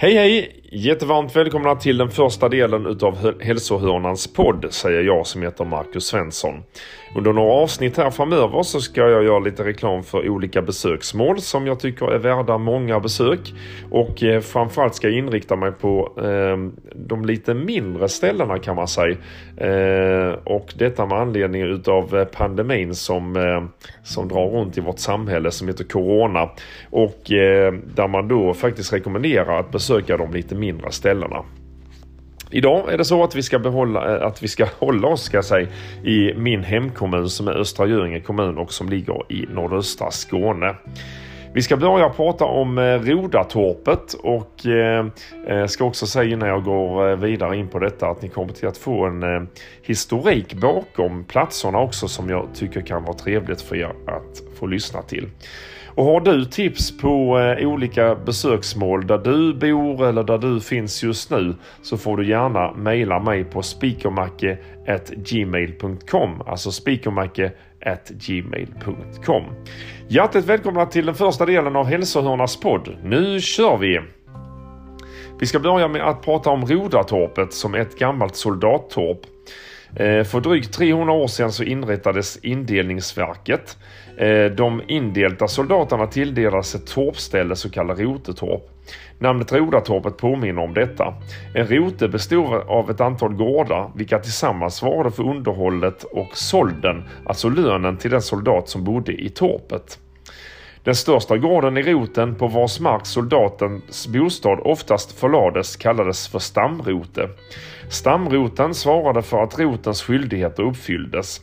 Hej hej! Jättevarmt välkomna till den första delen utav Hälsohörnans podd, säger jag som heter Marcus Svensson. Under några avsnitt här framöver så ska jag göra lite reklam för olika besöksmål som jag tycker är värda många besök. Och eh, framförallt ska jag inrikta mig på eh, de lite mindre ställena kan man säga. Eh, och detta med anledning utav eh, pandemin som, eh, som drar runt i vårt samhälle som heter Corona. Och eh, där man då faktiskt rekommenderar att besöka de lite mindre ställena. Idag är det så att vi ska, behålla, eh, att vi ska hålla oss ska säga, i min hemkommun som är Östra Göinge kommun och som ligger i nordöstra Skåne. Vi ska börja prata om eh, Rodatorpet och eh, ska också säga innan jag går vidare in på detta att ni kommer till att få en historik bakom platserna också som jag tycker kan vara trevligt för er att få lyssna till. Och har du tips på eh, olika besöksmål där du bor eller där du finns just nu så får du gärna mejla mig på speakermacke.gmail.com Alltså spikermacke.gmail.com Hjärtligt välkomna till den första delen av Hälsohörnas podd. Nu kör vi! Vi ska börja med att prata om Rodatorpet som är ett gammalt soldattorp. Eh, för drygt 300 år sedan så inrättades indelningsverket eh, de indelta soldaterna tilldelades ett torpställe så kallat rotetorp. Namnet Rodatorpet påminner om detta. En rote bestod av ett antal gårdar vilka tillsammans svarade för underhållet och solden, alltså lönen till den soldat som bodde i torpet. Den största gården i roten på vars mark soldatens bostad oftast förlades kallades för stamrote. Stamroten svarade för att rotens skyldigheter uppfylldes.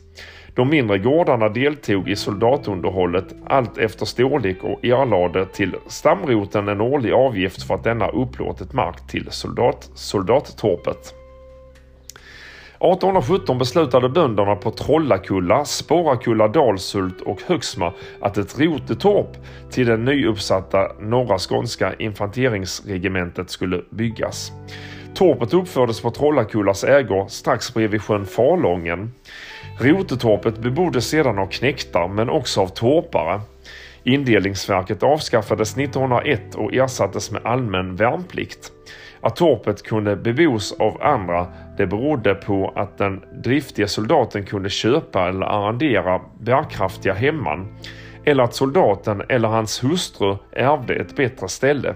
De mindre gårdarna deltog i soldatunderhållet allt efter storlek och erlade till stamroten en årlig avgift för att denna upplåtit mark till soldat, soldattorpet. 1817 beslutade bönderna på Trollakulla, Sporrakulla, Dalsult och Högsma att ett rotetorp till det nyuppsatta norra skånska infanteringsregementet skulle byggas. Torpet uppfördes på Trollakullas ägor strax bredvid sjön Falången. Rotetorpet beboddes sedan av knektar men också av torpare. Indelningsverket avskaffades 1901 och ersattes med allmän värnplikt. Att torpet kunde bebos av andra det berodde på att den driftiga soldaten kunde köpa eller arrendera bärkraftiga hemman eller att soldaten eller hans hustru ärvde ett bättre ställe.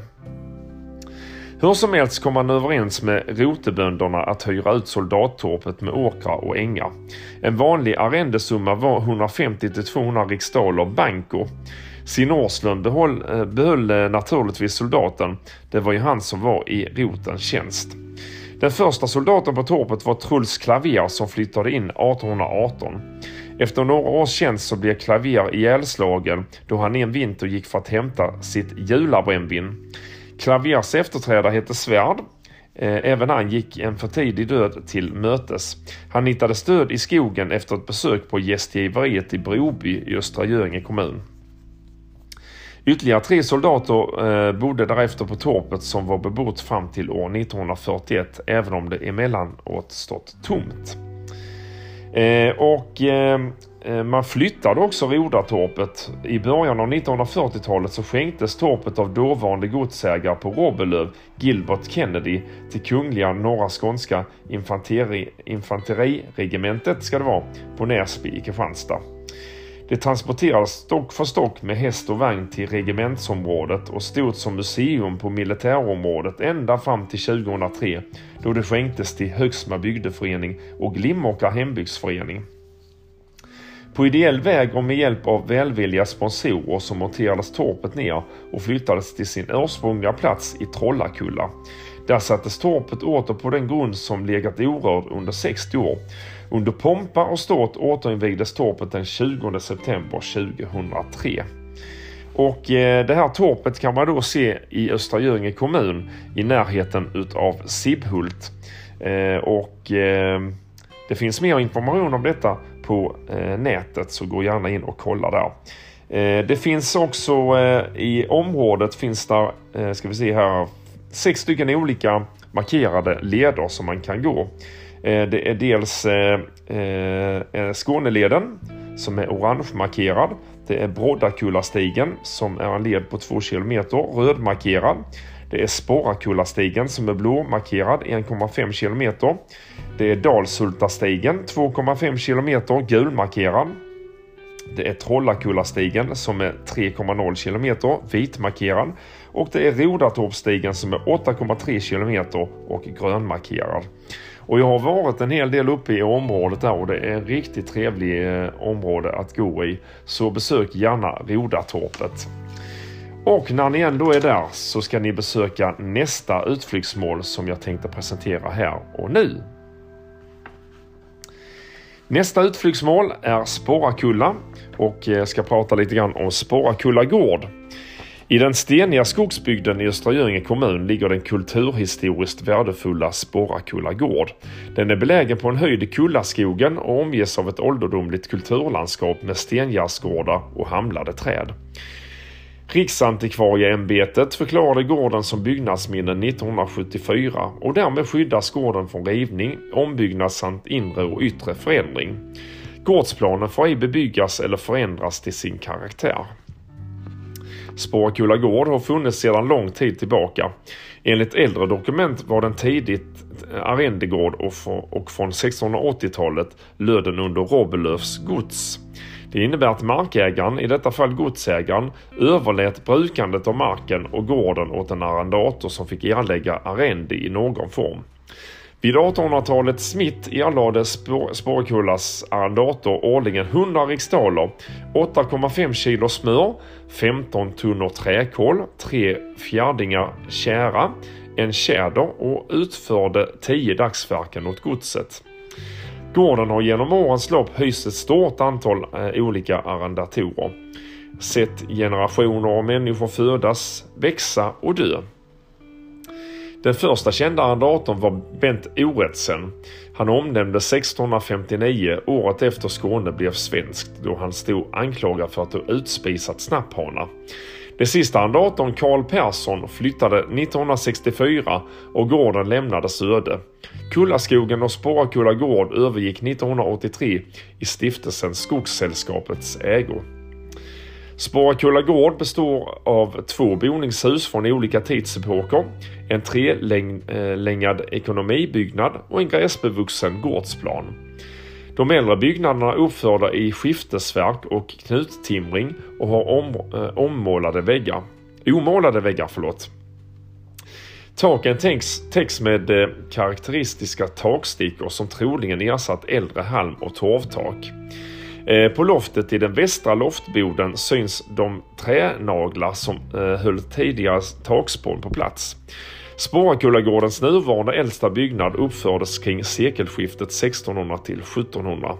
Hur som helst kom man överens med rotebönderna att hyra ut soldattorpet med åkrar och ängar. En vanlig arrendesumma var 150 200 riksdaler banco. Sin Åslund behöll, eh, behöll eh, naturligtvis soldaten. Det var ju han som var i rotens tjänst. Den första soldaten på torpet var Truls Klavier som flyttade in 1818. Efter några års tjänst så blev Klavier ihjälslagen då han en vinter gick för att hämta sitt julabrännvin. Klaviers efterträdare hette Svärd. Eh, även han gick en för tidig död till mötes. Han hittade stöd i skogen efter ett besök på gästgiveriet i Broby i Östra Göinge kommun. Ytterligare tre soldater eh, bodde därefter på torpet som var bebott fram till år 1941 även om det emellanåt stått tomt. Eh, och eh, man flyttade också Rodatorpet. I början av 1940-talet så skänktes torpet av dåvarande godsägare på Robelöv, Gilbert Kennedy, till Kungliga Norra Skånska infanteri, infanteriregementet ska det vara, på Näsby i Kristianstad. Det transporterades stock för stock med häst och vagn till regementsområdet och stod som museum på militärområdet ända fram till 2003 då det skänktes till Högsma bygdeförening och Glimåkra hembygdsförening. På ideell väg och med hjälp av välvilliga sponsorer så monterades torpet ner och flyttades till sin ursprungliga plats i Trollakulla. Där sattes torpet åter på den grund som legat orörd under 60 år. Under pompa och ståt återinvigdes torpet den 20 september 2003. Och eh, det här torpet kan man då se i Östra Göinge kommun i närheten utav Sibhult. Eh, och eh, det finns mer information om detta på eh, nätet så gå gärna in och kolla där. Eh, det finns också eh, i området finns där, ska vi se här, sex stycken olika markerade leder som man kan gå. Eh, det är dels eh, eh, Skåneleden som är orange markerad. Det är Broddakullastigen som är en led på två kilometer rödmarkerad. Det är Sporrakullastigen som är blåmarkerad 1,5 km. Det är Dalsultastigen 2,5 km gulmarkerad. Det är Trollakullastigen som är 3,0 km vitmarkerad och det är Rodatorpsstigen som är 8,3 km och grönmarkerad. Och jag har varit en hel del uppe i området där och det är en riktigt trevlig eh, område att gå i. Så besök gärna Rodatorpet. Och när ni ändå är där så ska ni besöka nästa utflyktsmål som jag tänkte presentera här och nu. Nästa utflyktsmål är Sporrakulla och jag ska prata lite grann om Sporrakulla gård. I den steniga skogsbygden i Östra Göinge kommun ligger den kulturhistoriskt värdefulla Sporrakulla gård. Den är belägen på en höjd i Kullaskogen och omges av ett ålderdomligt kulturlandskap med stengärdsgårdar och hamlade träd. Riksantikvarieämbetet förklarade gården som byggnadsminne 1974 och därmed skyddas gården från rivning, ombyggnad samt inre och yttre förändring. Gårdsplanen får ej bebyggas eller förändras till sin karaktär. Spårkulla gård har funnits sedan lång tid tillbaka. Enligt äldre dokument var den tidigt arrendegård och från 1680-talet löd den under Robelövs gods. Det innebär att markägaren, i detta fall godsägaren, överlät brukandet av marken och gården åt en arrendator som fick erlägga arrende i någon form. Vid 1800-talets mitt erlade Spårkullas arrendator årligen 100 riksdaler, 8,5 kilo smör, 15 tunnor träkol, 3 fjärdingar kära, en tjäder och utförde 10 dagsverken åt godset. Gården har genom årens lopp hyst ett stort antal eh, olika arrendatorer. Sett generationer av människor födas, växa och dö. Den första kända arrendatorn var Bent Oretsen. Han omnämndes 1659, året efter Skåne blev svenskt, då han stod anklagad för att ha utspisat snapphanar. Den sista arrendatorn Karl Persson flyttade 1964 och gården lämnades öde. Kullaskogen och Spårakulla gård övergick 1983 i stiftelsen Skogssällskapets ägo. Spårakulla gård består av två boningshus från olika tidsepoker, en trelängad eh, ekonomibyggnad och en gräsbevuxen gårdsplan. De äldre byggnaderna är uppförda i skiftesverk och knuttimring och har om, eh, ommålade väggar. Omålade väggar, förlåt. Taken täcks, täcks med eh, karaktäristiska takstickor som troligen ersatt äldre halm och torvtak. Eh, på loftet i den västra loftboden syns de tränaglar som eh, höll tidigare takspån på plats. Sporrakullagårdens nuvarande äldsta byggnad uppfördes kring sekelskiftet 1600 till 1700.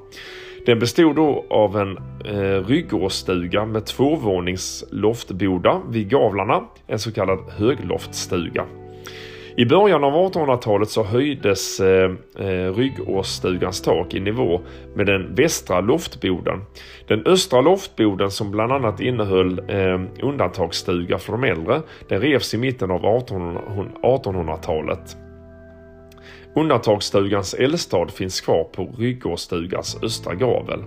Den bestod då av en eh, ryggårdsstuga med tvåvånings loftboda vid gavlarna, en så kallad högloftstuga. I början av 1800-talet så höjdes eh, eh, ryggårsstugans tak i nivå med den västra loftboden. Den östra loftboden som bland annat innehöll eh, undantagsstuga för de äldre, den revs i mitten av 1800-talet. Undantagsstugans eldstad finns kvar på Ryggårdsstugans östra gavel.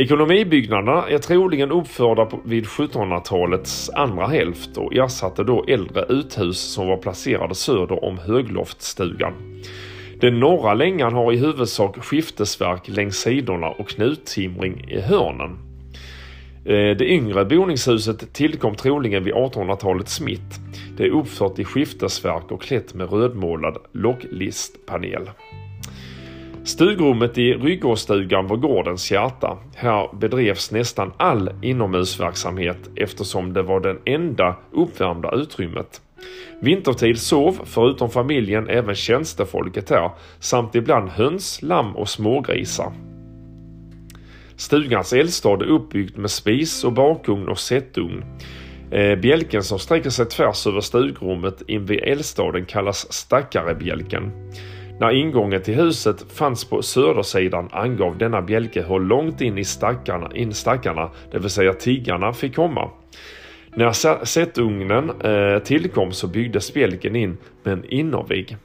Ekonomibyggnaderna är troligen uppförda vid 1700-talets andra hälft och ersatte då äldre uthus som var placerade söder om högloftstugan. Den norra längan har i huvudsak skiftesverk längs sidorna och knuttimring i hörnen. Eh, det yngre boningshuset tillkom troligen vid 1800-talets mitt. Det är uppfört i skiftesverk och klätt med rödmålad locklistpanel. Stugrummet i Ryggårdsstugan var gårdens hjärta. Här bedrevs nästan all inomhusverksamhet eftersom det var det enda uppvärmda utrymmet. Vintertid sov, förutom familjen, även tjänstefolket här samt ibland höns, lamm och smågrisar. Stugans eldstad är uppbyggd med spis och bakugn och sättugn. Eh, bjälken som sträcker sig tvärs över stugrummet invid eldstaden kallas Stackarebjälken. När ingången till huset fanns på södersidan angav denna bjälke hur långt in i stackarna, in stackarna, det vill säga tiggarna, fick komma. När sättugnen eh, tillkom så byggdes bjälken in med en innervägg.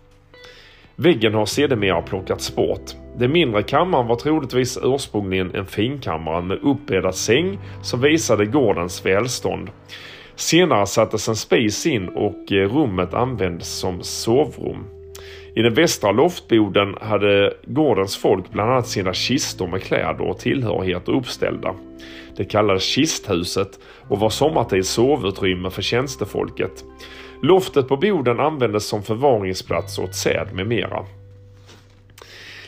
Väggen har sedermera plockats bort. Den mindre kammaren var troligtvis ursprungligen en finkammare med uppbäddad säng som visade gårdens välstånd. Senare sattes en spis in och eh, rummet användes som sovrum. I den västra loftboden hade gårdens folk bland annat sina kistor med kläder och tillhörigheter uppställda. Det kallades kisthuset och var sommartid sovutrymme för tjänstefolket. Loftet på boden användes som förvaringsplats åt säd med mera.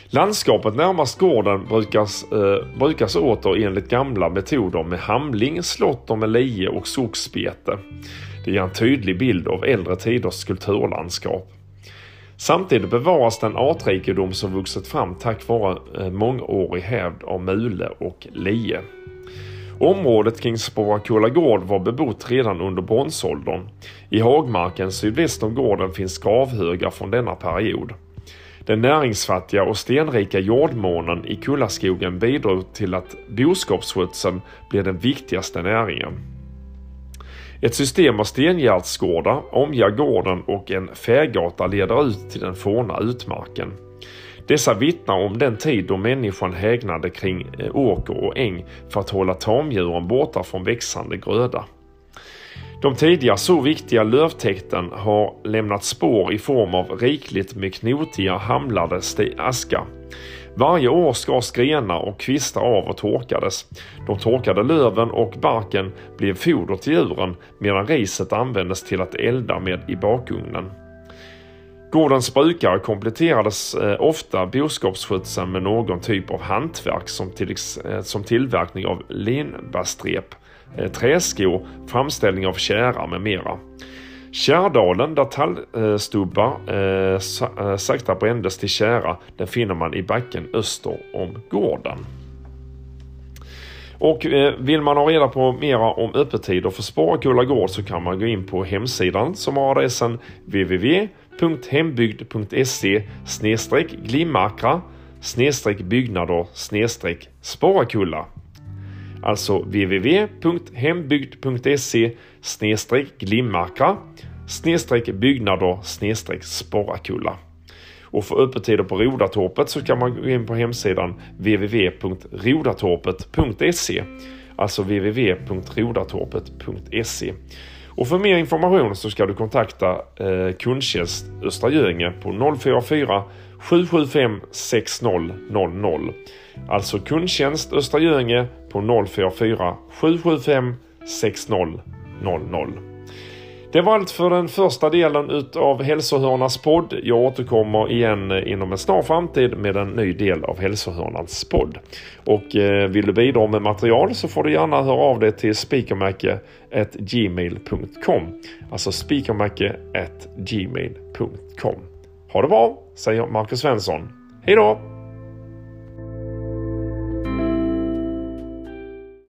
Landskapet närmast gården brukas, eh, brukas åter enligt gamla metoder med hamling, slåtter med lie och skogsbete. Det ger en tydlig bild av äldre tiders kulturlandskap. Samtidigt bevaras den artrikedom som vuxit fram tack vare eh, mångårig hävd av mule och lie. Området kring Spårakulla gård var bebott redan under bronsåldern. I hagmarken sydväst om gården finns gravhögar från denna period. Den näringsfattiga och stenrika jordmånen i Kullaskogen bidrog till att boskapsskötseln blev den viktigaste näringen. Ett system av stengärdsgårdar omger gården och en fägata leder ut till den forna utmarken. Dessa vittnar om den tid då människan hägnade kring eh, åker och äng för att hålla tamdjuren borta från växande gröda. De tidigare så viktiga lövtäkten har lämnat spår i form av rikligt med knotiga hamlade aska. Varje år skars grenar och kvistar av och torkades. De torkade löven och barken blev foder till djuren medan riset användes till att elda med i bakugnen. Gårdens brukare kompletterades eh, ofta boskapsskötseln med någon typ av hantverk som, till, eh, som tillverkning av linbastrep, eh, träskor, framställning av kärar med mera. Kärdalen där tallstubbar eh, eh, sakta brändes till kära, den finner man i backen öster om gården. Och eh, vill man ha reda på mera om öppettider för Sparakulla gård så kan man gå in på hemsidan som har adressen www.hembygd.se glimakra byggnader Sparakulla. Alltså www.hembygd.se glimmarka byggnader Sporrakulla. Och för öppettider på Rodatorpet så kan man gå in på hemsidan www.rodatorpet.se Alltså www.rodatorpet.se Och för mer information så ska du kontakta eh, kundtjänst Östra Göinge på 044 775 6000. Alltså kundtjänst Östra Göinge på 044 775 6000. Det var allt för den första delen utav hälsohörnans podd. Jag återkommer igen eh, inom en snar framtid med en ny del av Hälsohörnans podd. Och eh, vill du bidra med material så får du gärna höra av dig till speakermacke.gmail.com Alltså speakermacke.gmail.com Ha det bra, säger Marcus Svensson. Hejdå!